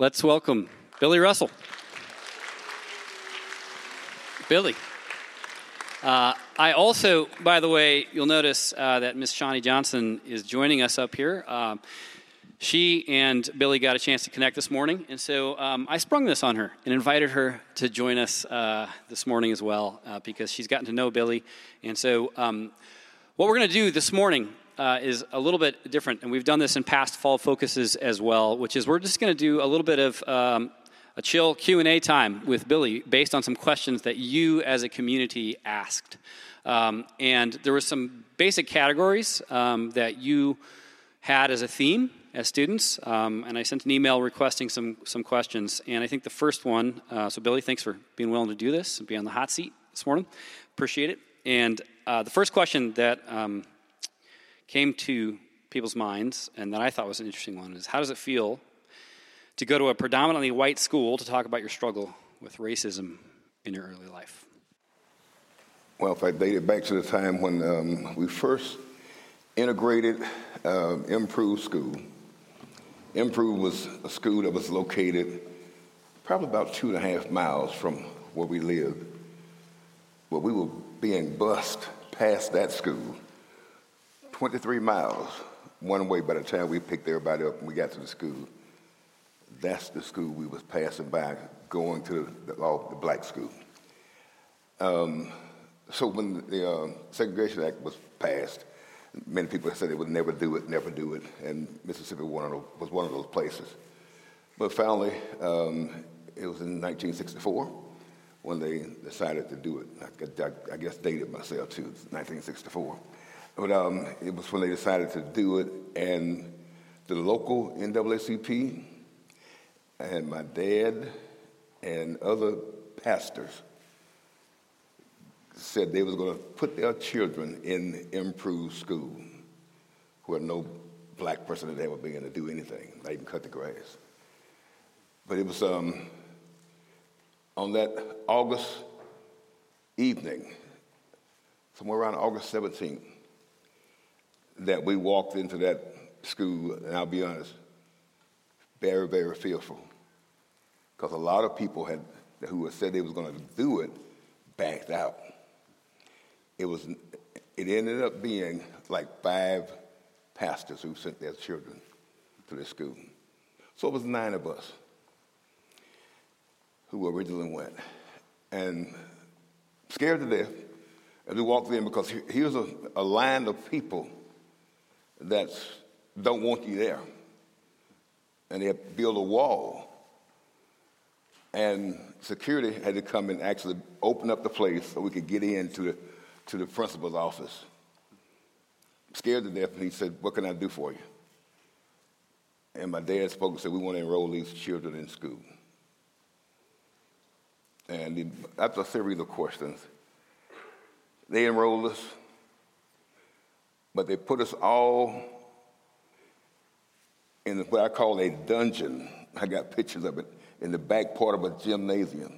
Let's welcome Billy Russell. Billy. Uh, I also, by the way, you'll notice uh, that Miss Shawnee Johnson is joining us up here. Um, she and Billy got a chance to connect this morning, and so um, I sprung this on her and invited her to join us uh, this morning as well uh, because she's gotten to know Billy. And so, um, what we're going to do this morning uh, is a little bit different, and we've done this in past fall focuses as well, which is we're just going to do a little bit of um, a chill q&a time with billy based on some questions that you as a community asked. Um, and there were some basic categories um, that you had as a theme as students um, and i sent an email requesting some, some questions. And i think the first one uh, so billy thanks for being willing to do this and be on the hot seat this morning. Appreciate it. And uh, the first question that um, came to people's minds and that i thought was an interesting one is how does it feel to go to a predominantly white school to talk about your struggle with racism in your early life? Well, if I date it back to the time when um, we first integrated uh, Improve School, Improve was a school that was located probably about two and a half miles from where we lived. But we were being bused past that school 23 miles one way by the time we picked everybody up and we got to the school that's the school we was passing by going to the, the black school. Um, so when the uh, Segregation Act was passed, many people said they would never do it, never do it, and Mississippi was one of those places. But finally, um, it was in 1964 when they decided to do it. I, I, guess dated myself too, 1964. But um, it was when they decided to do it, and the local NAACP and my dad and other pastors said they was going to put their children in improved school where no black person had ever been to do anything, not even cut the grass. But it was um, on that August evening, somewhere around August 17th, that we walked into that school, and I'll be honest, very, very fearful because a lot of people had who had said they was going to do it backed out. It was it ended up being like five pastors who sent their children to the school. So it was nine of us who originally went. And scared to death as we walked in because here's a, a line of people that don't want you there. And they built a wall and security had to come and actually open up the place so we could get into the, to the principal's office. Scared to death, and he said, What can I do for you? And my dad spoke and said, We want to enroll these children in school. And after a series of questions, they enrolled us, but they put us all in what I call a dungeon. I got pictures of it in the back part of a gymnasium.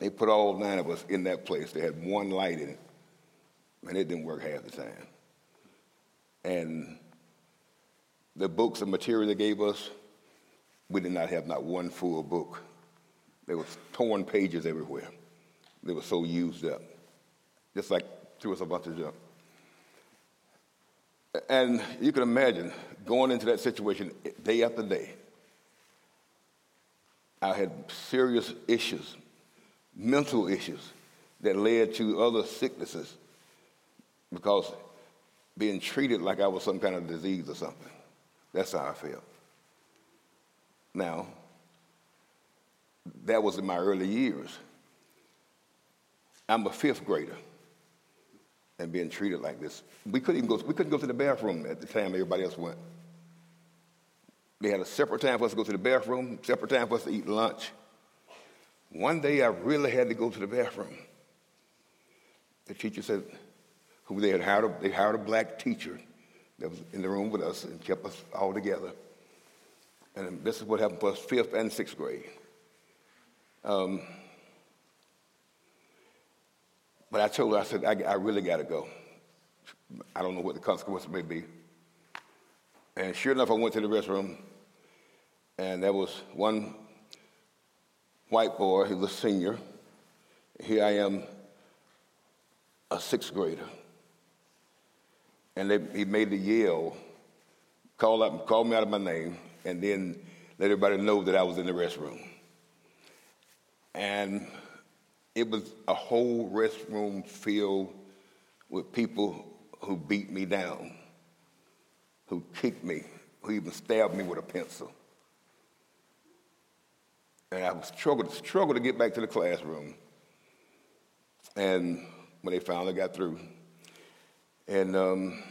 They put all nine of us in that place. They had one light in it, and it didn't work half the time. And the books and material they gave us, we did not have not one full book. There was torn pages everywhere. They were so used up, just like threw us a bunch of junk. And you can imagine going into that situation day after day. I had serious issues, mental issues that led to other sicknesses because being treated like I was some kind of disease or something. That's how I felt. Now, that was in my early years. I'm a fifth grader and being treated like this. We couldn't even go, we couldn't go to the bathroom at the time everybody else went. They had a separate time for us to go to the bathroom, separate time for us to eat lunch. One day I really had to go to the bathroom. The teacher said, who they had hired, they hired a black teacher that was in the room with us and kept us all together. And this is what happened for us fifth and sixth grade. Um, but I told her, I said, I, I really got to go. I don't know what the consequences may be. And sure enough, I went to the restroom And there was one white boy, he was a senior. Here I am, a sixth grader. And they, he made the yell, call, up, call me out of my name, and then let everybody know that I was in the restroom. And it was a whole restroom filled with people who beat me down, who kicked me, who even stabbed me with a pencil. And I was struggled, struggled to get back to the classroom. And when they finally got through, and um,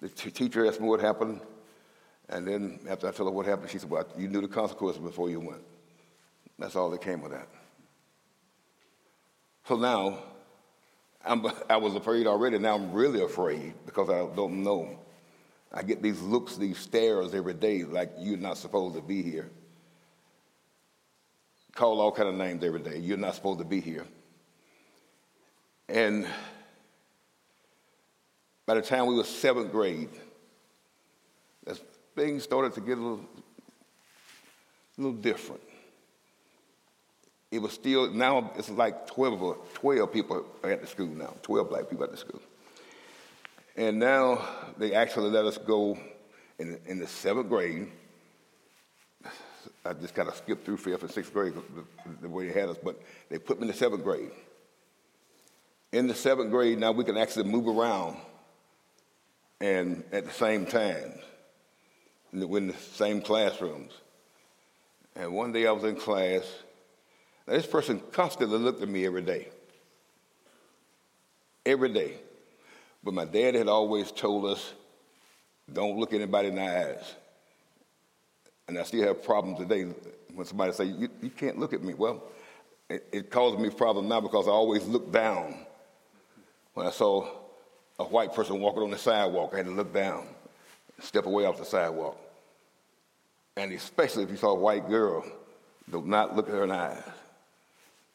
the t- teacher asked me what happened, and then after I told her what happened, she said, "Well, you knew the consequences before you went." That's all that came with that. So now, I'm, I was afraid already. Now I'm really afraid because I don't know. I get these looks, these stares every day, like you're not supposed to be here. Call all kind of names every day. You're not supposed to be here. And by the time we were seventh grade, things started to get a little, a little different. It was still, now it's like 12, 12 people at the school now, 12 black people at the school. And now they actually let us go in, in the seventh grade. I just kind of skipped through fifth and sixth grade the, the way they had us, but they put me in the seventh grade. In the seventh grade, now we can actually move around and at the same time, in the same classrooms. And one day I was in class, now this person constantly looked at me every day. Every day. But my dad had always told us, don't look anybody in the eyes. And I still have problems today when somebody say, you, you can't look at me. Well, it, it causes me problems now because I always look down. When I saw a white person walking on the sidewalk, I had to look down, step away off the sidewalk. And especially if you saw a white girl, do not look at her in the eyes.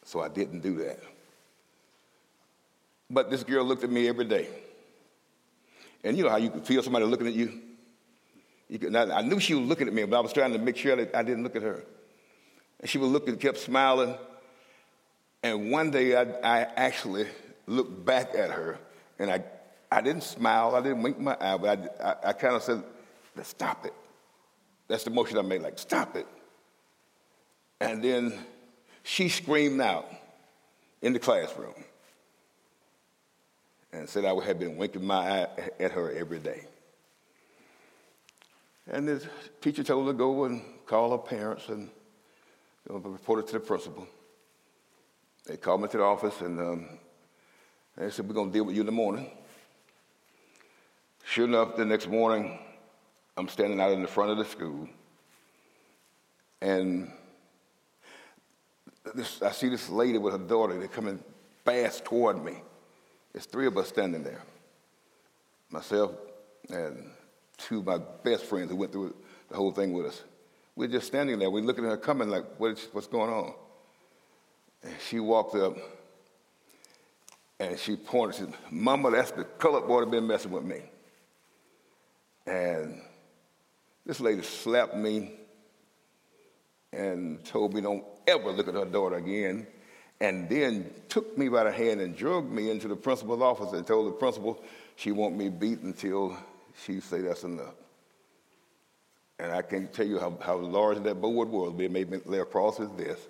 So I didn't do that. But this girl looked at me every day. And you know how you could feel somebody looking at you? you could, I knew she was looking at me, but I was trying to make sure that I didn't look at her. And she was looking, kept smiling. And one day I, I actually looked back at her and I I didn't smile, I didn't wink my eye, but I, I, I kind of said, let's stop it. That's the motion I made, like, stop it. And then she screamed out in the classroom and said I would have been winking my eye at her every day. And the teacher told her to go and call her parents and report it to the principal. They called me to the office and um, they said, We're going to deal with you in the morning. Sure enough, the next morning, I'm standing out in the front of the school, and this, I see this lady with her daughter. They're coming fast toward me. There's three of us standing there. Myself and two of my best friends who went through the whole thing with us. We're just standing there. We're looking at her coming like, what's, what's going on? And she walked up and she pointed, she said, Mama, that's the colored boy that been messing with me. And this lady slapped me and told me don't ever look at her daughter again. And then took me by the hand and dragged me into the principal's office and told the principal she want me beat until she say that's enough. And I can't tell you how, how large that board was. It made me lay across his desk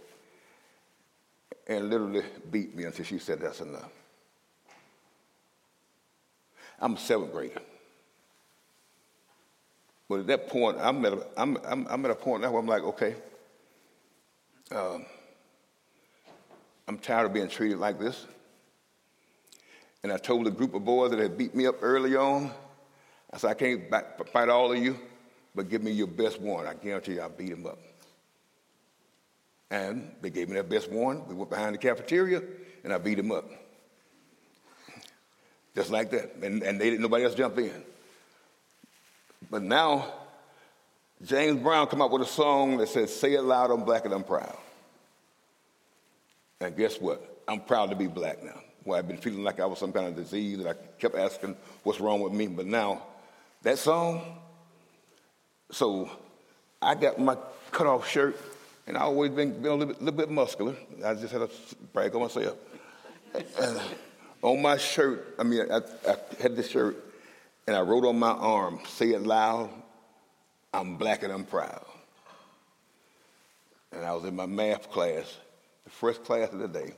and literally beat me until she said that's enough. I'm a seventh grader. But at that point, I'm at a, I'm, I'm, I'm at a point now where I'm like, okay, um, I'm tired of being treated like this. And I told a group of boys that had beat me up early on, I said, I can't fight all of you, but give me your best one. I guarantee you I'll beat them up. And they gave me their best one. We went behind the cafeteria, and I beat them up. Just like that. And, and they didn't, nobody else jump in. But now, James Brown come up with a song that says, Say it loud, I'm black and I'm proud. And guess what? I'm proud to be black now. Well, I've been feeling like I was some kind of disease, and I kept asking what's wrong with me. But now, that song, so I got my cut off shirt, and I always been, been a little bit, little bit muscular. I just had to brag on myself. And on my shirt, I mean, I, I had this shirt, and I wrote on my arm, say it loud, I'm black and I'm proud. And I was in my math class, the first class of the day,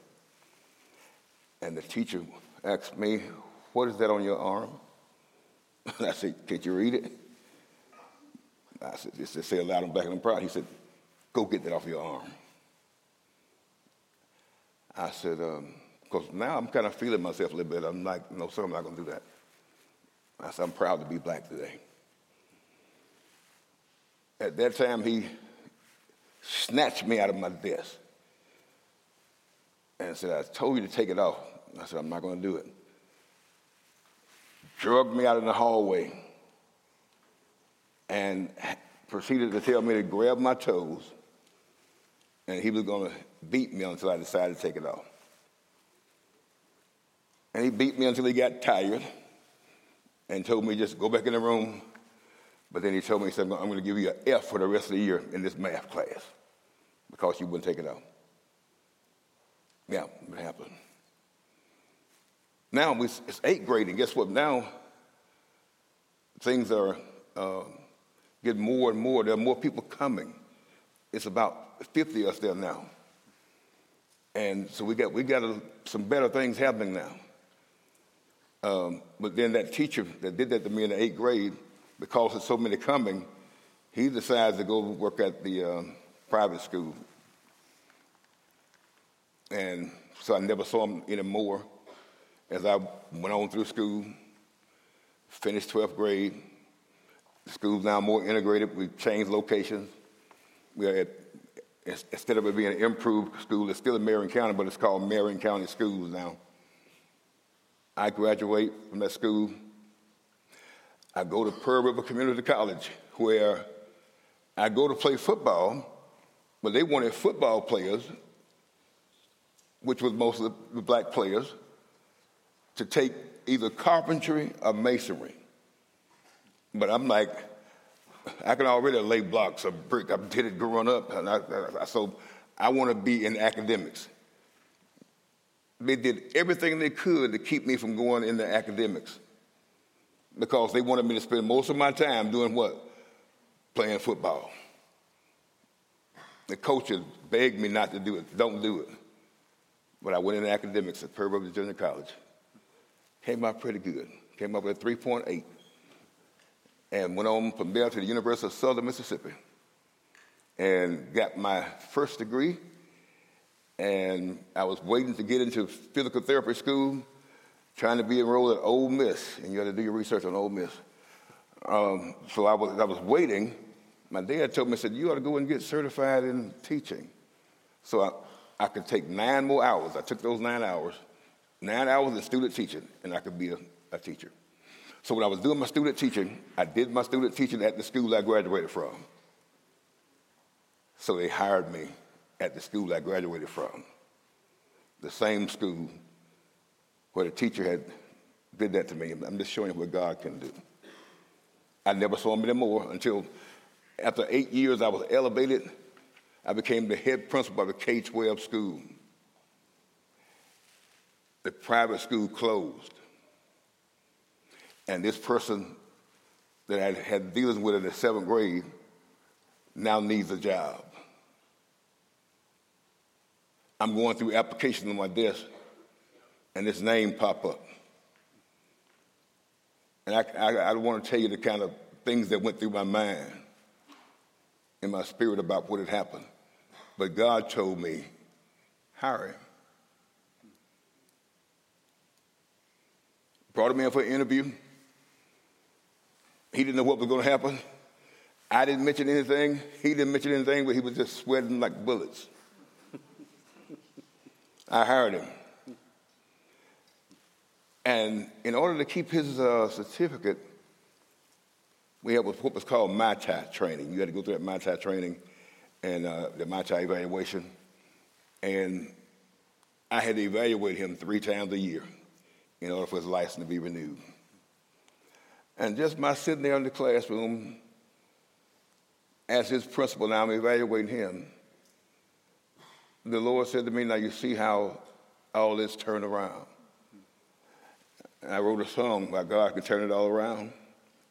and the teacher asked me, What is that on your arm? And I said, Can't you read it? I said, It said, Say it loud, I'm black and I'm proud. He said, Go get that off your arm. I said, Because um, now I'm kind of feeling myself a little bit. I'm like, No, sir, I'm not going to do that. I said, I'm proud to be black today. At that time, he snatched me out of my desk and said, I told you to take it off. I said, I'm not going to do it. Drugged me out in the hallway and proceeded to tell me to grab my toes and he was going to beat me until I decided to take it off. And he beat me until he got tired and told me just go back in the room. But then he told me, he said, I'm going to give you an F for the rest of the year in this math class because you wouldn't take it out. Yeah, it happened. Now it's eighth grade, and guess what? Now things are uh, getting more and more. There are more people coming. It's about 50 of us there now. And so we got, we got a, some better things happening now. Um, but then that teacher that did that to me in the eighth grade, because there's so many coming, he decides to go work at the uh, private school. And so I never saw him anymore as I went on through school, finished 12th grade. The school's now more integrated. We've changed locations. We are at, instead of it being an improved school, it's still in Marion County, but it's called Marion County Schools now. I graduate from that school. I go to Pearl River Community College, where I go to play football, but they wanted football players, which was most of the black players, to take either carpentry or masonry. But I'm like, I can already lay blocks of brick. I did it growing up, and I, I, so I want to be in academics. They did everything they could to keep me from going into academics because they wanted me to spend most of my time doing what? Playing football. The coaches begged me not to do it. Don't do it. But I went into academics at Pearl River Junior College. Came out pretty good. Came up with 3.8. And went on from there to the University of Southern Mississippi. And got my first degree. And I was waiting to get into physical therapy school, trying to be enrolled at Ole Miss. And you got to do your research on Ole Miss. Um, so I was, I was waiting. My dad told me, said, you ought to go and get certified in teaching. So I, I could take nine more hours. I took those nine hours nine hours of student teaching, and I could be a, a teacher. So when I was doing my student teaching, I did my student teaching at the school I graduated from. So they hired me at the school I graduated from, the same school where the teacher had did that to me. I'm just showing you what God can do. I never saw him anymore until after eight years I was elevated. I became the head principal of the K-12 school the private school closed. And this person that I had dealings with in the seventh grade now needs a job. I'm going through applications on my desk, and this name pop up. And I, I, I want to tell you the kind of things that went through my mind in my spirit about what had happened. But God told me, hire him. Brought him in for an interview. He didn't know what was going to happen. I didn't mention anything. He didn't mention anything, but he was just sweating like bullets. I hired him. And in order to keep his uh, certificate, we had what was called MITI training. You had to go through that MITI training and uh, the MITI evaluation. And I had to evaluate him three times a year in order for his license to be renewed. And just my sitting there in the classroom, as his principal, now I'm evaluating him. The Lord said to me, Now you see how all this turned around. And I wrote a song by God can turn it all around.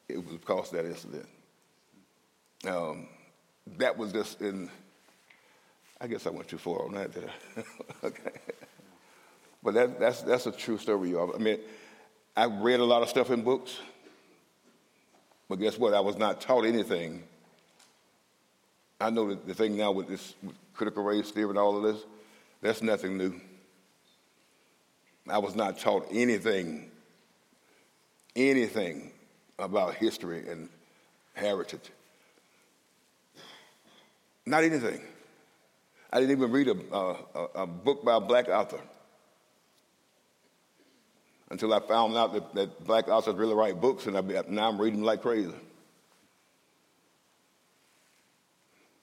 It was because of that incident. Um, that was just in, I guess I went too far on that, did I? okay. But that, that's, that's a true story, y'all. I mean, I read a lot of stuff in books, but guess what? I was not taught anything I know that the thing now with this with critical race theory and all of this, that's nothing new. I was not taught anything, anything about history and heritage. Not anything. I didn't even read a, a, a book by a black author until I found out that, that black authors really write books, and I, now I'm reading like crazy.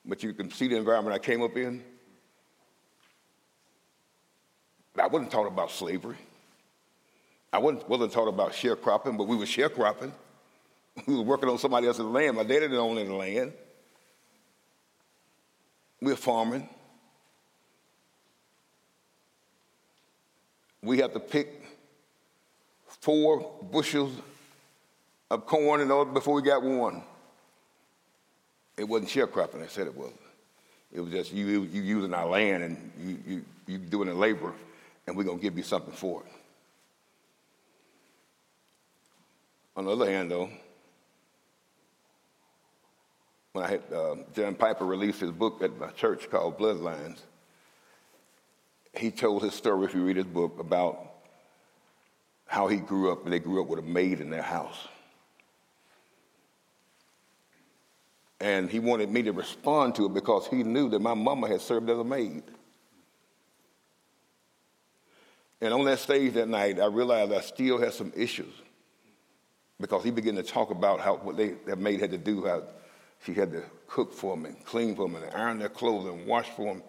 but you can see the environment I came up in. I wasn't taught about slavery. I wasn't, wasn't taught about sharecropping, but we were sharecropping. We were working on somebody else's land. My daddy didn't own any land. We were farming. We had to pick four bushels of corn in order before we got one. It wasn't sharecropping, I said it was. It was just you, you using our land and you, you, you doing the labor, and we're going to give you something for it. On the other hand, though, when I had uh, John Piper released his book at my church called Bloodlines, he told his story, if you read his book, about how he grew up, and they grew up with a maid in their house. And he wanted me to respond to it because he knew that my mama had served as a maid. And on that stage that night, I realized I still had some issues because he began to talk about how what they, that maid had to do, how she had to cook for them and clean for them and iron their clothes and wash for them.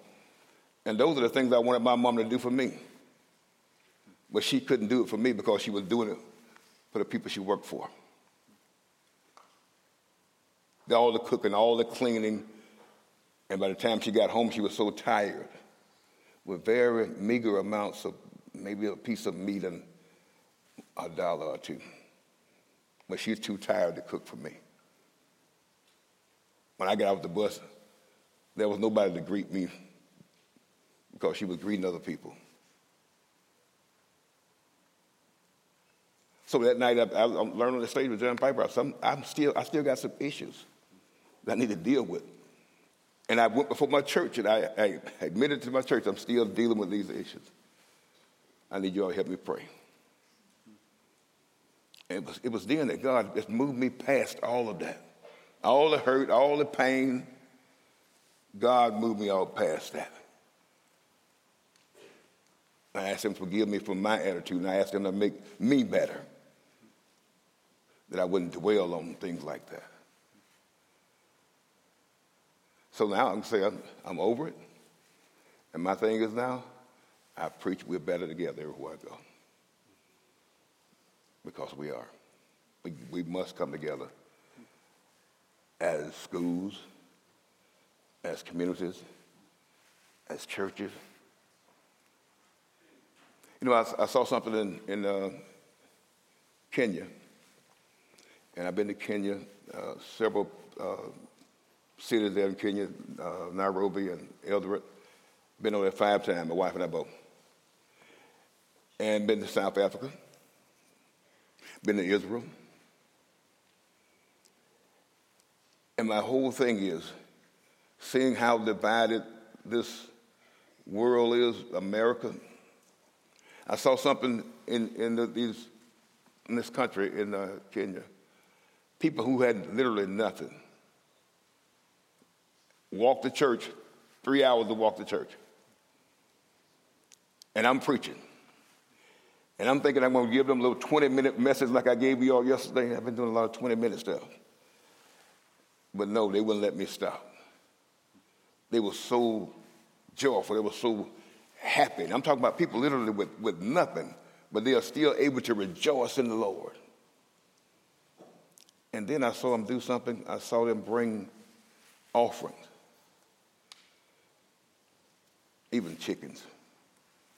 And those are the things I wanted my mom to do for me. But she couldn't do it for me because she was doing it for the people she worked for all the cooking, all the cleaning. And by the time she got home, she was so tired with very meager amounts of maybe a piece of meat and a dollar or two. But she's too tired to cook for me. When I got off the bus, there was nobody to greet me because she was greeting other people. So that night, I, I learned on the stage with John Piper. I'm, I'm still, I still got some issues that I need to deal with. And I went before my church and I, I admitted to my church I'm still dealing with these issues. I need you all to help me pray. It was, it was then that God just moved me past all of that. All the hurt, all the pain, God moved me all past that. I asked him to forgive me for my attitude, and I asked him to make me better, that I wouldn't dwell on things like that. So now I can say I'm, I'm over it. And my thing is now, I preach we're better together everywhere I go. Because we are. We, we must come together as schools, as communities, as churches. You know, I, I saw something in, in uh, Kenya, and I've been to Kenya uh, several uh, cities there in Kenya, uh, Nairobi and Eldoret. Been over there five times, my wife and I both. And been to South Africa. Been to Israel. And my whole thing is seeing how divided this world is, America. I saw something in, in, the, these, in this country, in uh, Kenya. People who had literally nothing walk to church, three hours to walk to church. And I'm preaching. And I'm thinking I'm going to give them a little 20 minute message like I gave you all yesterday. I've been doing a lot of 20 minute stuff. But no, they wouldn't let me stop. They were so joyful. They were so happy. And I'm talking about people literally with, with nothing, but they are still able to rejoice in the Lord. And then I saw them do something. I saw them bring offerings, even chickens,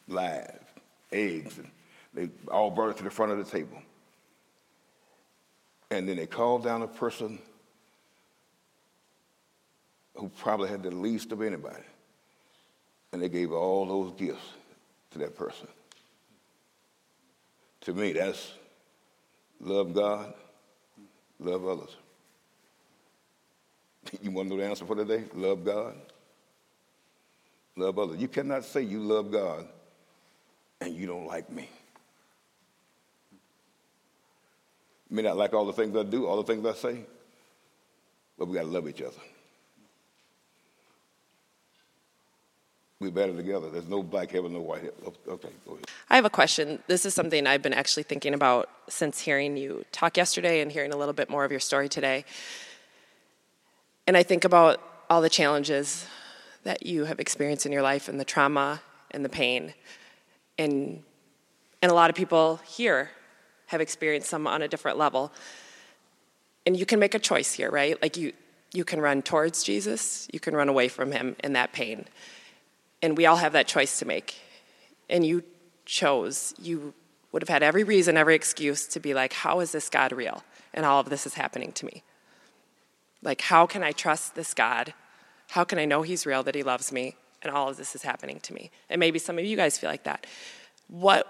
live, eggs, and they all brought it to the front of the table. And then they called down a person who probably had the least of anybody. And they gave all those gifts to that person. To me, that's love God, love others. You want to know the answer for today? Love God, love others. You cannot say you love God and you don't like me. You may not like all the things I do, all the things I say, but we got to love each other. We're better together. There's no black heaven, no white heaven. Oh, okay, go ahead. I have a question. This is something I've been actually thinking about since hearing you talk yesterday and hearing a little bit more of your story today. And I think about all the challenges that you have experienced in your life and the trauma and the pain. And, and a lot of people here have experienced some on a different level. And you can make a choice here, right? Like you, you can run towards Jesus, you can run away from him in that pain. And we all have that choice to make. And you chose, you would have had every reason, every excuse to be like, how is this God real? And all of this is happening to me. Like, how can I trust this God? How can I know He's real, that He loves me, and all of this is happening to me? And maybe some of you guys feel like that. What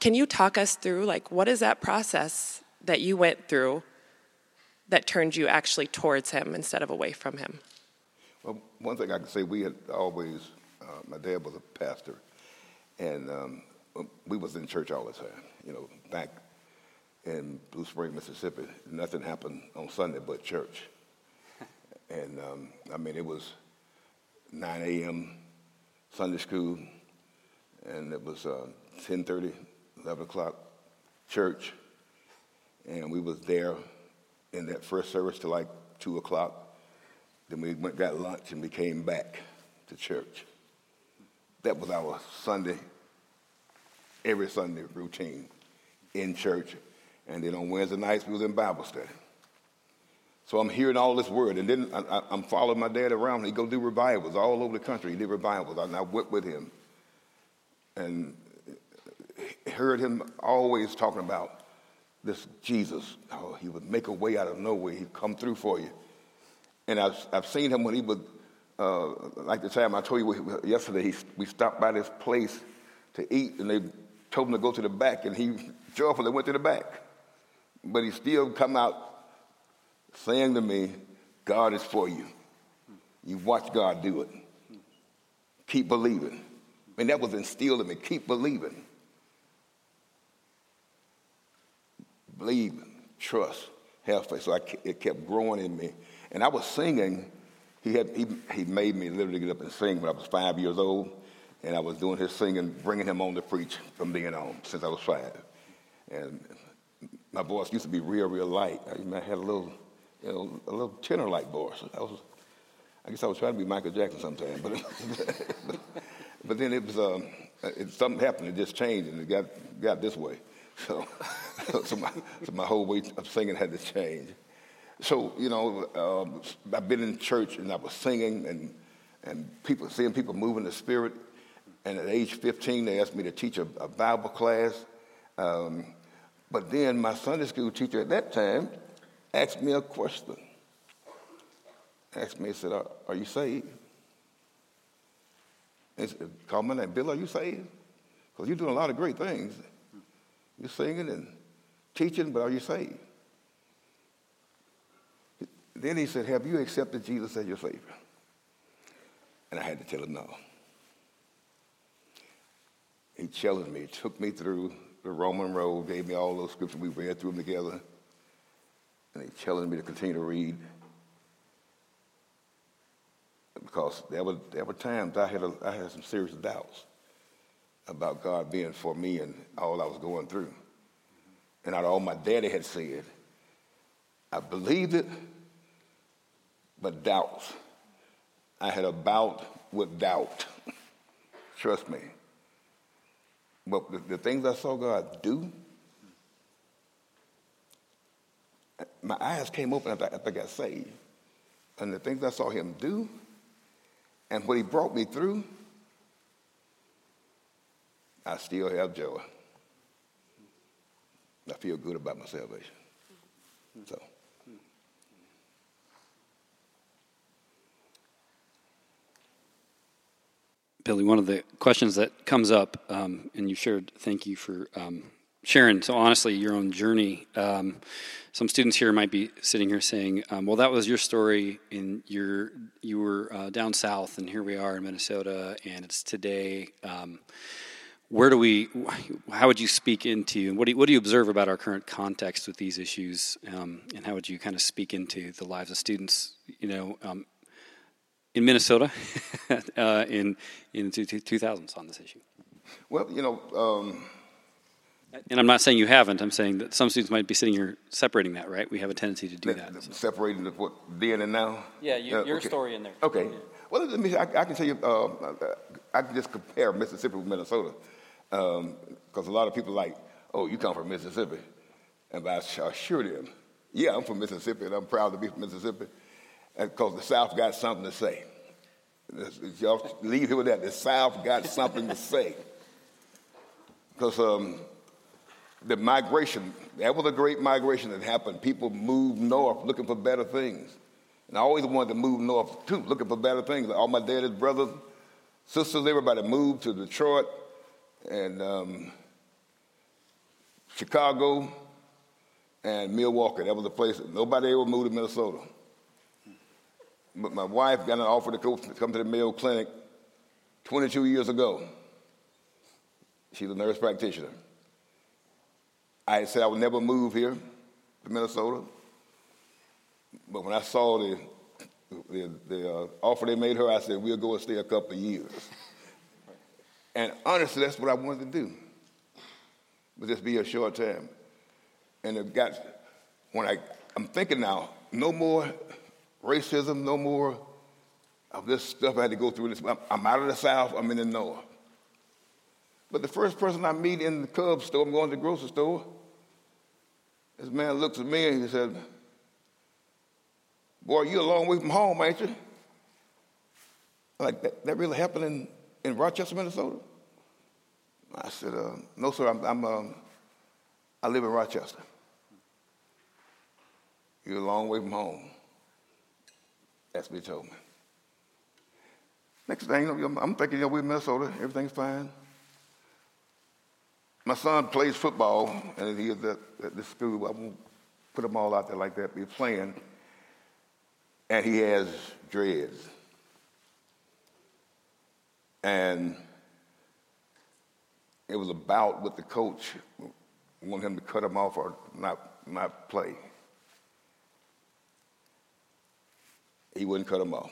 can you talk us through? Like, what is that process that you went through that turned you actually towards Him instead of away from Him? Well, one thing I can say, we had always uh, my dad was a pastor, and um, we was in church all the time. You know, back in Blue Spring, Mississippi, nothing happened on Sunday but church. and um, I mean, it was 9 a.m. Sunday school, and it was uh, 10:30, 11 o'clock church, and we was there in that first service till like two o'clock. Then we went got lunch and we came back to church. That was our Sunday, every Sunday routine in church. And then on Wednesday nights, we was in Bible study. So I'm hearing all this word. And then I, am following my dad around. He go do revivals all over the country. He did revivals. And I went with him and heard him always talking about this Jesus. Oh, he would make a way out of nowhere. He'd come through for you. And I've, I've seen him when he would uh, like the time I told you yesterday, he, we stopped by this place to eat, and they told him to go to the back, and he joyfully went to the back. But he still come out saying to me, God is for you. You watch God do it. Keep believing. And that was instilled in me. Keep believing. Believe, trust, have faith. So I, it kept growing in me. And I was singing he, had, he, he made me literally get up and sing when I was five years old, and I was doing his singing, bringing him on to preach from being on since I was five. And my voice used to be real, real light. I had a little, you know, a little tenor-like voice. I was, I guess I was trying to be Michael Jackson sometime, but, but, but then it was, um, it, something happened, it just changed, and it got, got this way. So, so, my, so my whole way of singing had to change. So, you know, um, I've been in church and I was singing and, and people, seeing people move in the spirit. And at age 15, they asked me to teach a, a Bible class. Um, but then my Sunday school teacher at that time asked me a question. Asked me, said, Are, are you saved? He said, Call my name. Bill, are you saved? Because you're doing a lot of great things. You're singing and teaching, but are you saved? Then he said, Have you accepted Jesus as your Savior? And I had to tell him no. He challenged me, took me through the Roman road, gave me all those scriptures. We read through them together. And he challenged me to continue to read. Because there were, there were times I had, a, I had some serious doubts about God being for me and all I was going through. And out of all my daddy had said, I believed it, but doubts. I had a bout with doubt. Trust me. But the, the, things I saw God do, my eyes came open after, after I got saved. and the things I saw him do and what he brought me through, I still have joy. I feel good about my salvation. So. Billy, one of the questions that comes up, um, and you shared, thank you for um, sharing so honestly your own journey. Um, some students here might be sitting here saying, um, "Well, that was your story, and you you were uh, down south, and here we are in Minnesota, and it's today." Where do we? How would you speak into, and what do you, what do you observe about our current context with these issues, um, and how would you kind of speak into the lives of students? You know, um, in Minnesota uh, in in the 2000s on this issue? Well, you know. Um, and I'm not saying you haven't. I'm saying that some students might be sitting here separating that, right? We have a tendency to do that. that so. Separating the, what then and now. Yeah, you, uh, your okay. story in there. Okay. Yeah. Well, me. I, I, can tell you. Uh, I can just compare Mississippi with Minnesota, because um, a lot of people like, oh, you come from Mississippi, and I assure them, yeah, I'm from Mississippi, and I'm proud to be from Mississippi because the South got something to say. Y'all leave here with that. The South got something to say. Because um, the migration, that was a great migration that happened. People moved north looking for better things. And I always wanted to move north too, looking for better things. All my daddy's brothers, sisters, everybody moved to Detroit and um, Chicago and Milwaukee. That was the place. Nobody ever moved to Minnesota. But my wife got an offer to come to the Mayo Clinic 22 years ago. She's a nurse practitioner. I said I would never move here to Minnesota. But when I saw the, the, the uh, offer they made her, I said, we'll go and stay a couple of years. And honestly, that's what I wanted to do. But just be a short term. And it got, when I, I'm thinking now, no more racism, no more of this stuff I had to go through. This. I'm out of the South, I'm in the North. But the first person I meet in the Cub store, I'm going to the grocery store, this man looks at me and he said, Boy, you're a long way from home, ain't you? Like, that, that really happened in, in Rochester, Minnesota? I said, uh, No, sir, I'm, I'm um, I live in Rochester. You're a long way from home. That's what he told me. Next thing, I'm thinking, you know, we're in Minnesota, everything's fine. My son plays football, and he is at, at this school. I won't put them all out there like that, but he's playing, and he has dreads. And it was about with the coach, wanted him to cut him off or not, not play. he wouldn't cut him off.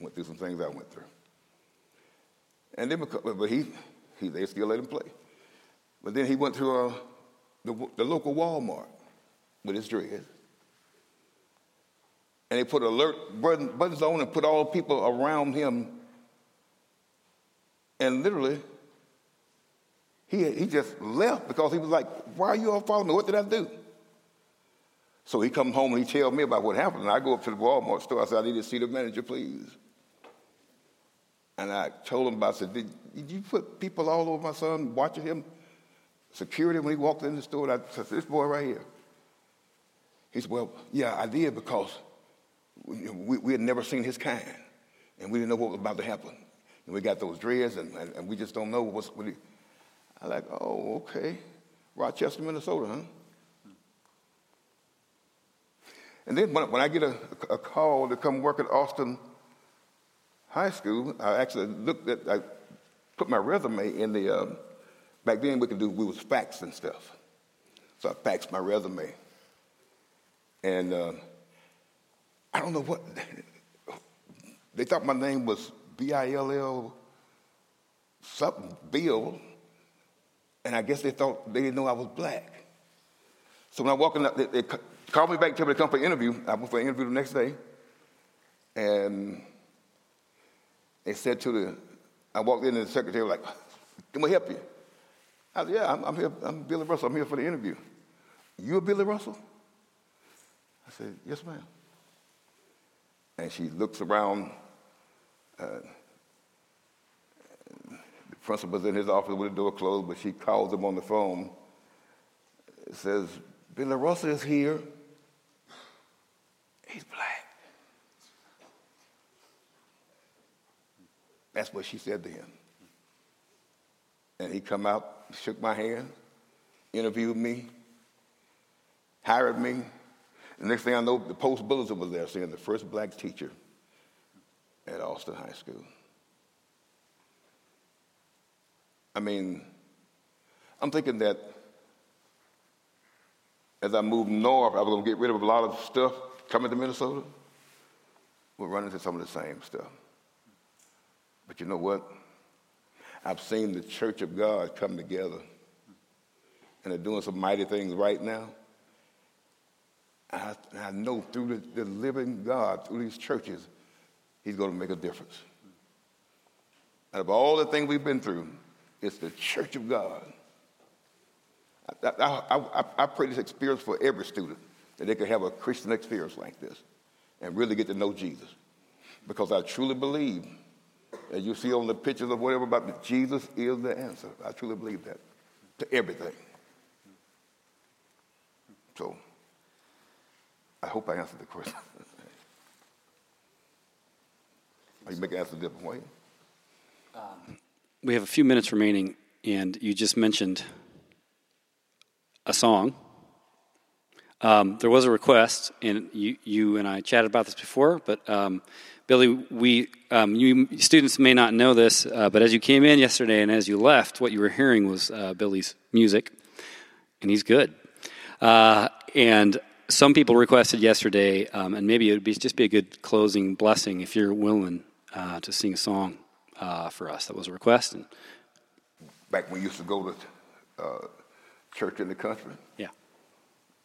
Went through some things I went through. And then, but he, he they still let him play. But then he went to uh, the, the local Walmart with his dreads. And they put alert buttons on and put all people around him. And literally, he, he just left because he was like, why are you all following me? What did I do? So he come home and he tell me about what happened. And I go up to the Walmart store. I said, I need to see the manager, please. And I told him about, I said, did, did you put people all over my son watching him? Security when he walked in the store. And I said, this boy right here. He said, well, yeah, I did because we, we, we, had never seen his kind. And we didn't know what was about to happen. And we got those dreads and, and, and we just don't know what's, what I like, oh, okay. Rochester, Minnesota, huh? And then when, when I get a, a, call to come work at Austin High School, I actually looked at, I put my resume in the, um, back then we could do, we was fax and stuff. So I faxed my resume. And uh, I don't know what, they thought my name was B-I-L-L something, Bill. And I guess they thought, they didn't know I was black. So when I walked in, they, they called me back to me to come for an interview. I went for an interview the next day. And they said to the, I walked in and the secretary was like, can we help you? I said, yeah, I'm, I'm here. I'm Billy Russell. I'm here for the interview. You are Billy Russell? I said, yes, ma'am. and she looks around. Uh, the principal's in his office with the door closed, but she calls him on the phone. Says, Billy Russell is here. He's black. That's what she said to him. And he come out, shook my hand, interviewed me, hired me. The next thing I know, the Post Bulletin was there saying the first black teacher at Austin High School. I mean, I'm thinking that as I moved north, I was going to get rid of a lot of stuff coming to Minnesota. We're running into some of the same stuff. But you know what? I've seen the church of God come together and they're doing some mighty things right now. I, I know through the, the living God, through these churches, He's going to make a difference. Out of all the things we've been through, it's the church of God. I, I, I, I pray this experience for every student that they could have a Christian experience like this and really get to know Jesus. Because I truly believe, as you see on the pictures of whatever about Jesus is the answer. I truly believe that to everything. So I hope I answered the question. or you make it answer a different way. Um, We have a few minutes remaining, and you just mentioned a song. Um, there was a request, and you, you and I chatted about this before, but um, Billy, we um, you students may not know this, uh, but as you came in yesterday and as you left, what you were hearing was uh, Billy's music, and he's good. Uh, and some people requested yesterday, um, and maybe it would be just be a good closing blessing if you're willing uh, to sing a song uh, for us. That was a request, and Back when we used to go to uh, church in the country, yeah.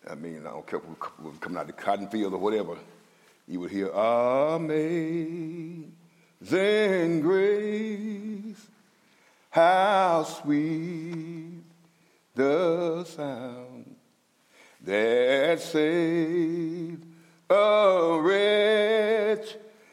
I mean, I don't care if we were coming out of the cotton field or whatever, you would hear, Amazing grace, how sweet the sound that saved a wretch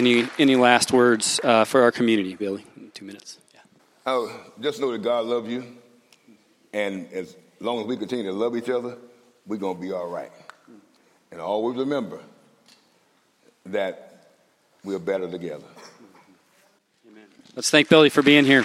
Any any last words uh, for our community, Billy? In two minutes. Yeah. Oh, just know that God loves you, and as long as we continue to love each other, we're gonna be all right. And always remember that we're better together. Let's thank Billy for being here.